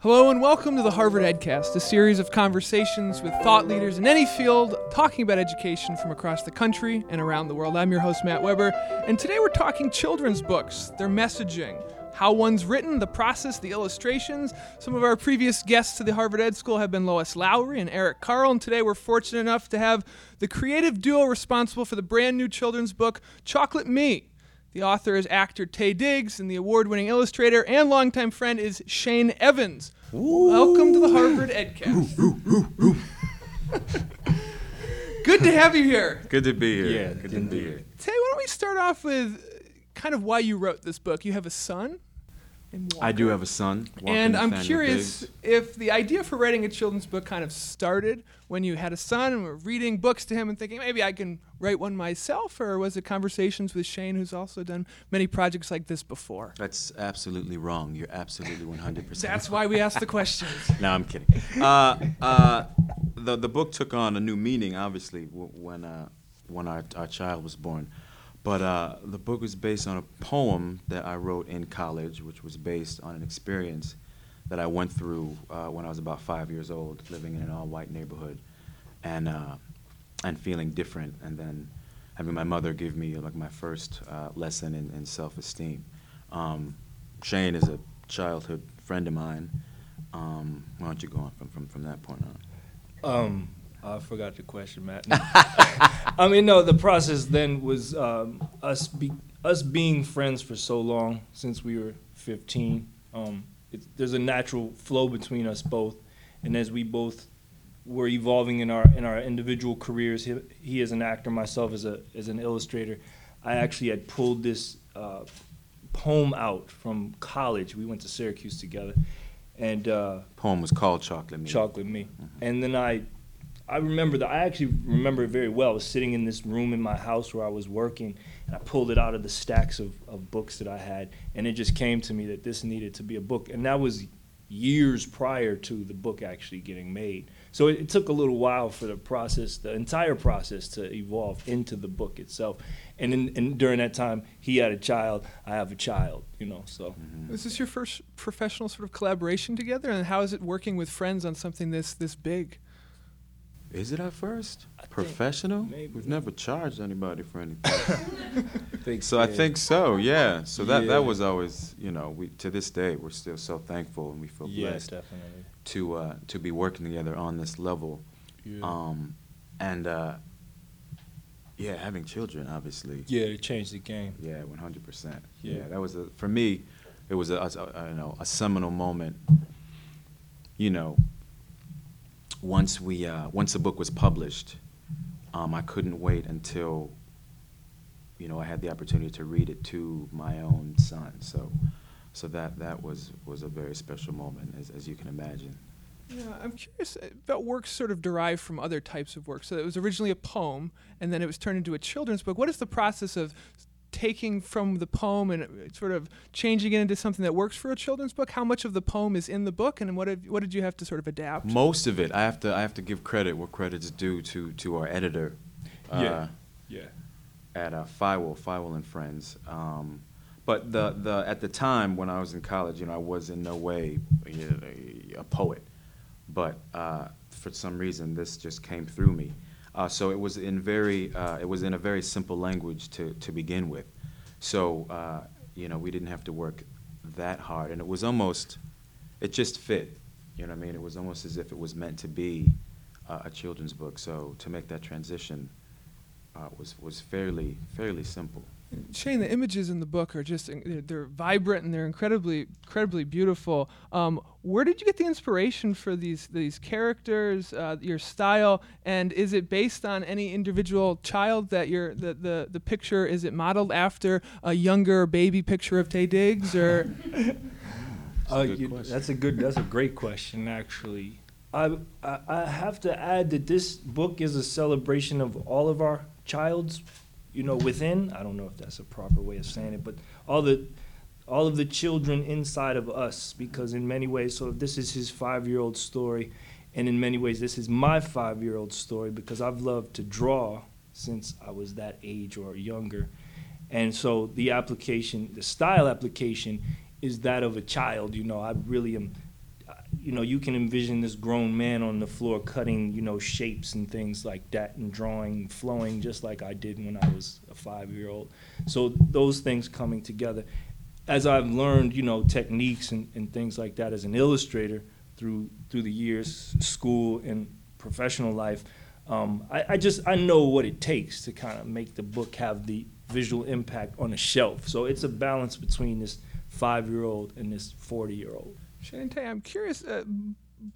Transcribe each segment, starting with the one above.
Hello and welcome to the Harvard EdCast, a series of conversations with thought leaders in any field talking about education from across the country and around the world. I'm your host, Matt Weber, and today we're talking children's books, their messaging, how one's written, the process, the illustrations. Some of our previous guests to the Harvard Ed School have been Lois Lowry and Eric Carle, and today we're fortunate enough to have the creative duo responsible for the brand new children's book, Chocolate Me. The author is actor Taye Diggs, and the award winning illustrator and longtime friend is Shane Evans. Welcome to the Harvard EdCast. Good to have you here. Good to be here. Yeah, good to be here. Taye, why don't we start off with kind of why you wrote this book? You have a son? I do have a son. Walker And I'm Nathaniel curious if the idea for writing a children's book kind of started when you had a son and were reading books to him and thinking maybe I can write one myself, or was it conversations with Shane, who's also done many projects like this before? That's absolutely wrong. You're absolutely 100%. That's why we asked the questions. no, I'm kidding. Uh, uh, the the book took on a new meaning, obviously, w- when uh, when our our child was born. But uh, the book was based on a poem that I wrote in college, which was based on an experience that I went through uh, when I was about five years old, living in an all-white neighborhood, and uh, and feeling different, and then having my mother give me like my first uh, lesson in, in self-esteem. Um, Shane is a childhood friend of mine. Um, why don't you go on from, from, from that point on? Um, I forgot the question, Matt. I mean, no, the process then was um, us be, us being friends for so long since we were 15. Um, it, there's a natural flow between us both, and as we both were evolving in our in our individual careers, he, he as an actor, myself as a as an illustrator, I actually had pulled this uh, poem out from college. We went to Syracuse together, and. Uh, Poem was called Chocolate Me. chocolate me. And then I, I remember that I actually remember it very well. I was sitting in this room in my house where I was working, and I pulled it out of the stacks of, of books that I had, and it just came to me that this needed to be a book, and that was years prior to the book actually getting made. So it, it took a little while for the process, the entire process, to evolve into the book itself. And, in, and during that time, he had a child, I have a child, you know. So mm-hmm. Is this your first professional sort of collaboration together, and how is it working with friends on something this this big? Is it at first? I think Professional? maybe. We've never charged anybody for anything. Think, so I yeah. think so, yeah. So that, Yeah. that was always, you know, we to this day we're still so thankful and we feel yeah, blessed definitely. to uh, to be working together on this level. Yeah. Um, and uh, yeah, having children, obviously. Yeah, it changed the game. Yeah, one hundred percent. Yeah. Yeah, that was a, for me. It was a, a, a, you know a seminal moment. You know, once we uh, once the book was published, um, I couldn't wait until you know I had the opportunity to read it to my own son. So, so that that was was a very special moment, as as you can imagine. Yeah, I'm curious about works sort of derived from other types of works. So it was originally a poem, and then it was turned into a children's book. What is the process of taking from the poem and sort of changing it into something that works for a children's book? How much of the poem is in the book, and what have, what did you have to sort of adapt? Most of it, I have to I have to give credit where credit's due to to our editor. Uh, Yeah. Yeah. at uh, Feiwel, Feiwel and Friends. Um, but the, the at the time when I was in college, you know, I was in no way a, a poet, but uh, for some reason this just came through me. Uh, so it was in very uh, it was in a very simple language to to begin with. So uh, you know we didn't have to work that hard, and it was almost it just fit. You know what I mean? It was almost as if it was meant to be uh, a children's book. So to make that transition uh, was was fairly fairly simple. Shane, the images in the book are just they're, they're vibrant and they're incredibly incredibly beautiful. Um, where did you get the inspiration for these these characters, uh, your style, and is it based on any individual child that you're the, the the picture is it modeled after a younger baby picture of Taye Diggs or Uh, a you- that's a good. That's a great question, actually. I, I I have to add that this book is a celebration of all of our childs, you know, within. I don't know if that's a proper way of saying it, but all the all of the children inside of us, because in many ways, so this is his five-year-old story, and in many ways, this is my five-year-old story because I've loved to draw since I was that age or younger, and so the application, the style application, is that of a child. You know, I really am you know, you can envision this grown man on the floor cutting, you know, shapes and things like that and drawing, flowing just like I did when I was a five year old. So those things coming together. As I've learned, you know, techniques and, and things like that as an illustrator through through the years, school and professional life, um, I, I just I know what it takes to kind of make the book have the visual impact on a shelf. So it's a balance between this five year old and this forty year old. Shannon I'm curious. Uh,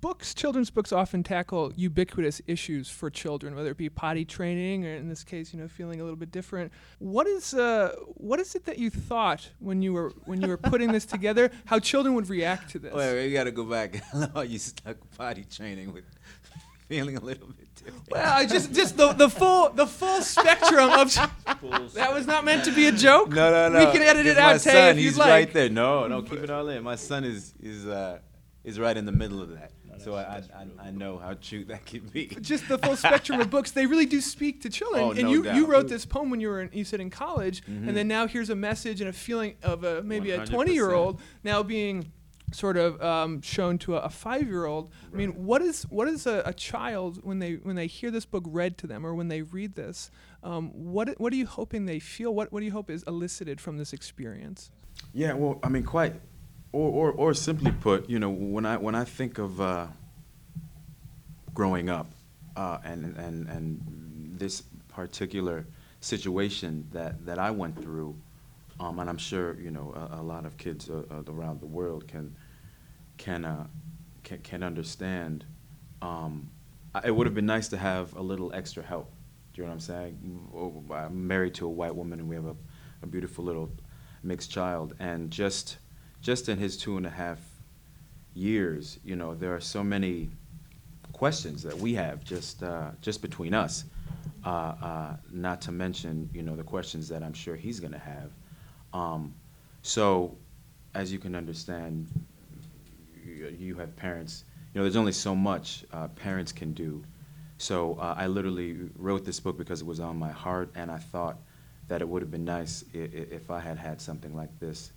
books, children's books, often tackle ubiquitous issues for children, whether it be potty training or, in this case, you know, feeling a little bit different. What is uh, what is it that you thought when you were when you were putting this together? How children would react to this? Wait, wait, you got to go back. You stuck potty training with feeling a little bit different. Well, I just just the, the full the full spectrum of that was not meant to be a joke. No, no, no. We can edit it out, Taye, if he's you'd like. right there. No, no, keep it all in. My son is is uh, is right in the middle of that. So I, I, I know how true that can be. just the full spectrum of books. They really do speak to children. Oh, and no you, you doubt. Mm-hmm. wrote this poem when you were in, you said in college, and then now here's a message and a feeling of a maybe a 100%. 20 year old now being sort of um, shown to a, a five year old. I mean, what is what is a, a child when they when they hear this book read to them or when they read this? Um, what what are you hoping they feel? What what do you hope is elicited from this experience? Yeah, well, I mean, quite, or, or, or simply put, you know, when I when I think of uh, growing up, uh, and and and this particular situation that that I went through, um, and I'm sure you know a, a lot of kids uh, uh, around the world can can uh, can, can understand. Um, it would have been nice to have a little extra help. Do you know what I'm saying? Oh, I'm married to a white woman, and we have a, a beautiful little mixed child, and just just in his two and a half years, you know, there are so many questions that we have just uh, just between us. Uh, uh, not to mention, you know, the questions that I'm sure he's going to have. Um, so, as you can understand, you, you have parents. You know, there's only so much uh, parents can do. So uh, I literally wrote this book because it was on my heart, and I thought that it would have been nice i- i- if I had had something like this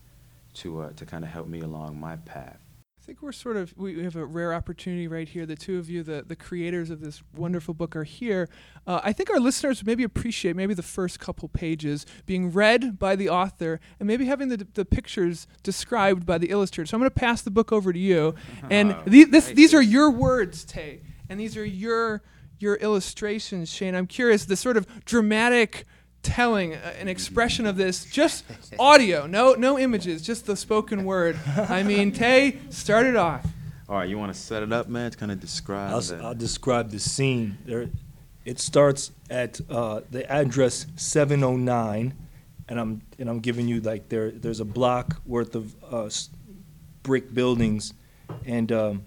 to uh, to kind of help me along my path. I think we're sort of we we have a rare opportunity right here. The two of you, the the creators of this wonderful book, are here. Uh, I think our listeners would maybe appreciate maybe the first couple pages being read by the author and maybe having the the pictures described by the illustrator. So I'm going to pass the book over to you, and Oh, the, this these are your words, Taye, and these are your your illustrations, Shane. I'm curious the sort of dramatic telling uh, an expression of this just audio no no images just the spoken word i mean taye start it off All right, you want to set it up, man? To kind of describe. I'll, s- the- I'll describe the scene. There, it starts at uh, the address 709, and I'm and I'm giving you like there. There's a block worth of uh, brick buildings, and um,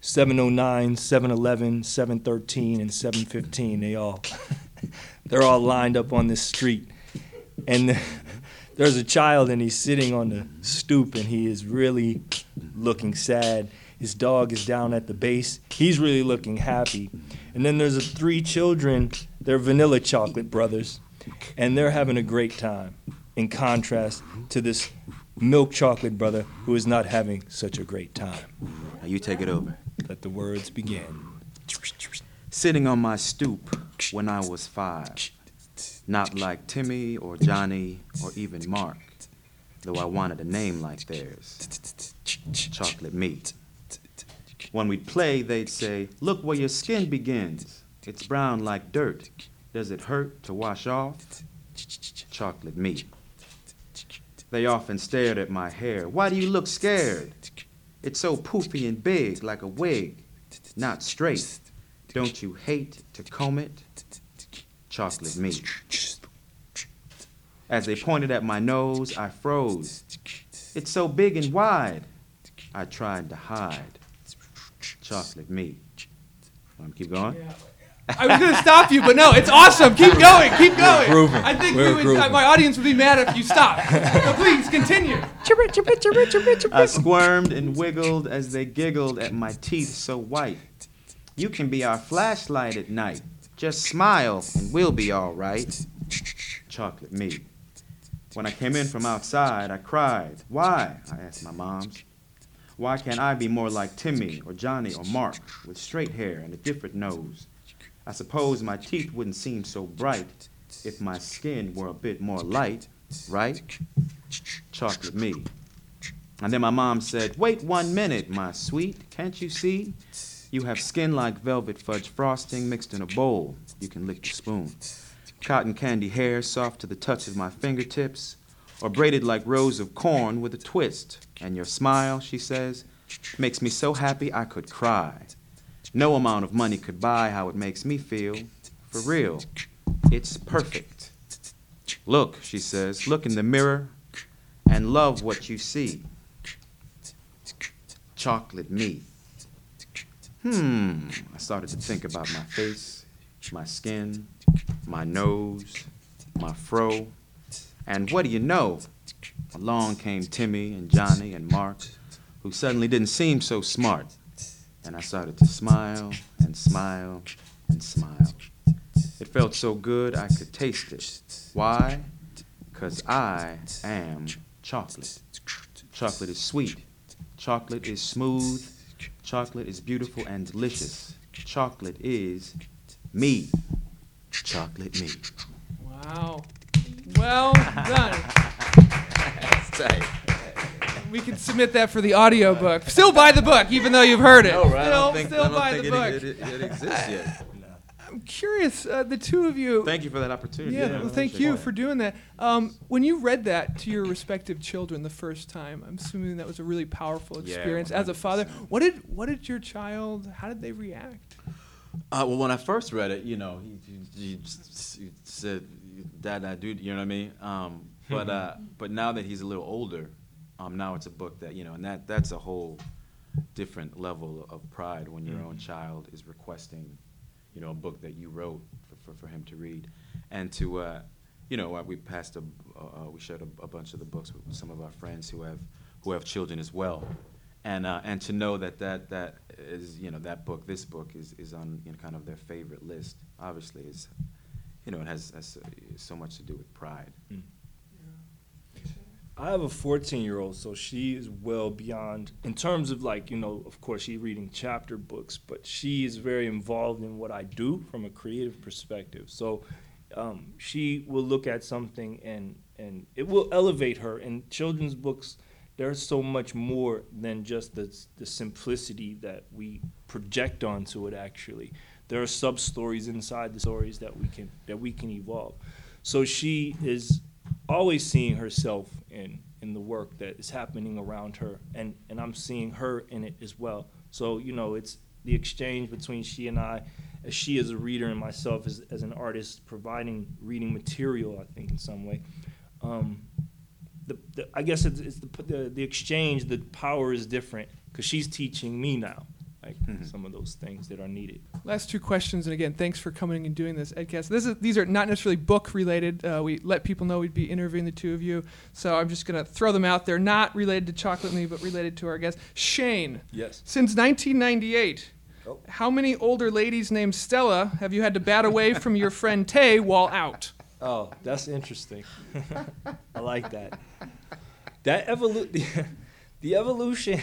709, 711, 713, and 715. They all they're all lined up on this street, and there's a child, and he's sitting on the stoop, and he is really looking sad. His dog is down at the base. He's really looking happy. And then there's a three children. They're vanilla chocolate brothers, and they're having a great time. In contrast to this milk chocolate brother who is not having such a great time. now you take it over. Let the words begin. Sitting on my stoop when I was five, not like Timmy or Johnny or even Mark, though I wanted a name like theirs. Chocolate me. When we'd play, they'd say, Look where your skin begins. It's brown like dirt. Does it hurt to wash off? Chocolate me. They often stared at my hair. Why do you look scared? It's so poofy and big, like a wig, not straight. Don't you hate to comb it? Chocolate me. As they pointed at my nose, I froze. It's so big and wide. I tried to hide. Chocolate me. Want to keep going? i was going to stop you but no it's awesome keep going keep going grooving. i think We're we would, uh, grooving. my audience would be mad if you stopped so please continue I squirmed and wiggled as they giggled at my teeth so white. You can be our flashlight at night. Just smile and we'll be all right. Chocolate me. When I came in from outside, I cried. Why? I asked my moms. Why can't I be more like Timmy or Johnny or Mark with straight hair and a different nose? I suppose my teeth wouldn't seem so bright if my skin were a bit more light, right? Chocolate me. And then my mom said, Wait one minute, my sweet, can't you see? You have skin like velvet fudge frosting mixed in a bowl. You can lick the spoon. Cotton candy hair soft to the touch of my fingertips, or braided like rows of corn with a twist. And your smile, she says, makes me so happy I could cry. No amount of money could buy how it makes me feel. For real, it's perfect. Look, she says, look in the mirror and love what you see. Chocolate me. Hmm, I started to think about my face, my skin, my nose, my fro. And what do you know? Along came Timmy and Johnny and Mark, who suddenly didn't seem so smart. And I started to smile and smile and smile. It felt so good I could taste it. Why? Because I am chocolate. Chocolate is sweet. Chocolate is smooth. Chocolate is beautiful and delicious. Chocolate is me. Chocolate me. Wow. Well done. Tight. We can submit that for the audio book. Still buy the book, even though you've heard it. No, right? I Still, don't think, still I don't buy think the it, book. it, it, it exists yet. I'm curious, uh, the two of you. Thank you for that opportunity. Yeah, well, thank you for doing that. Um, when you read that to your respective children the first time, I'm assuming that was a really powerful Yeah, experience as a father. What did what did your child? How did they react? Uh, well, when I first read it, you know, he, he, he he said, "Dad, I do," you know what I mean? Um, but uh, but now that he's a little older, um, now it's a book that you know, and that that's a whole different level of pride when your own child is requesting, you know, a book that you wrote for, for, for him to read, and to, uh, you know, uh, we passed a, uh, we shared a, a bunch of the books with some of our friends who have who have children as well, and uh, and to know that that that is you know that book this book is is on you know kind of their favorite list obviously is you know it has, has so much to do with pride I have a 14 year old, so she is well beyond, in terms of like, you know, of course, she's reading chapter books, but she is very involved in what I do from a creative perspective. So um, she will look at something and, and it will elevate her. In children's books, there's so much more than just the, the simplicity that we project onto it, actually. There are sub stories inside the stories that we can, that we can evolve. So she is always seeing herself in in the work that is happening around her and and I'm seeing her in it as well. So you know it's the exchange between she and I as she as a reader and myself as, as an artist providing reading material I think in some way. Um, the, the I guess it's, it's the, the the exchange the power is different because she's teaching me now like Mhm. some of those things that are needed Last two questions, and again, thanks for coming and doing this, Edcast. This is these are not necessarily book related. Uh, we let people know we'd be interviewing the two of you, so I'm just gonna throw them out there. Not related to Chocolate Me, but related to our guest, Shane. yes Since 1998, Oh. how many older ladies named Stella have you had to bat away from your friend Taye while out? Oh, that's interesting. I like that. That evolu- the, the evolution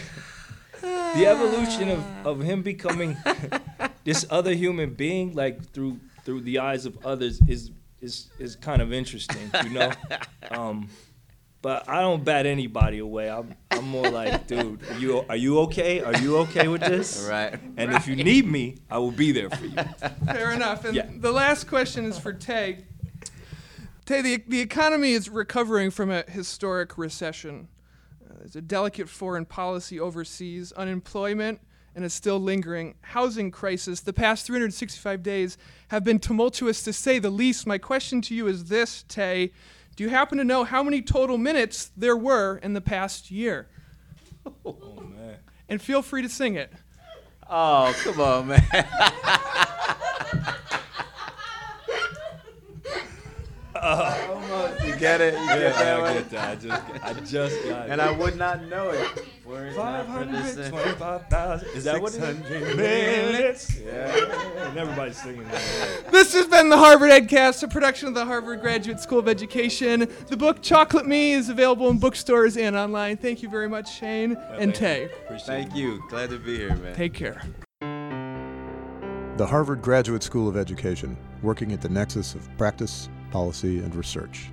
the evolution of, of him becoming this other human being like through through the eyes of others is is is kind of interesting, you know? Um but I don't bat anybody away. I'm I'm more like, dude, are you are you okay? Are you okay with this? right And if you need me, I will be there for you. Fair enough. And Yeah. the last question is for Taye. Taye, the, the economy is recovering from a historic recession. Uh, there's a delicate foreign policy overseas, unemployment, and a still lingering housing crisis. The past 365 days have been tumultuous to say the least. My question to you is this, Taye. Do you happen to know how many total minutes there were in the past year? Oh man. And feel free to sing it. oh come on man you get it you get that Yeah, I one get that. I just I just got it. and I would not know it Five hundred twenty-five thousand. Is that what it is? Minutes. Yeah. And everybody's singing that. This has been the Harvard Edcast, a production of the Harvard Graduate School of Education. The book Chocolate Me is available in bookstores and online. Thank you very much, Shane and thank Taye. Appreciate it. Thank you. Glad to be here, man. Take care. The Harvard Graduate School of Education, working at the nexus of practice, policy, and research.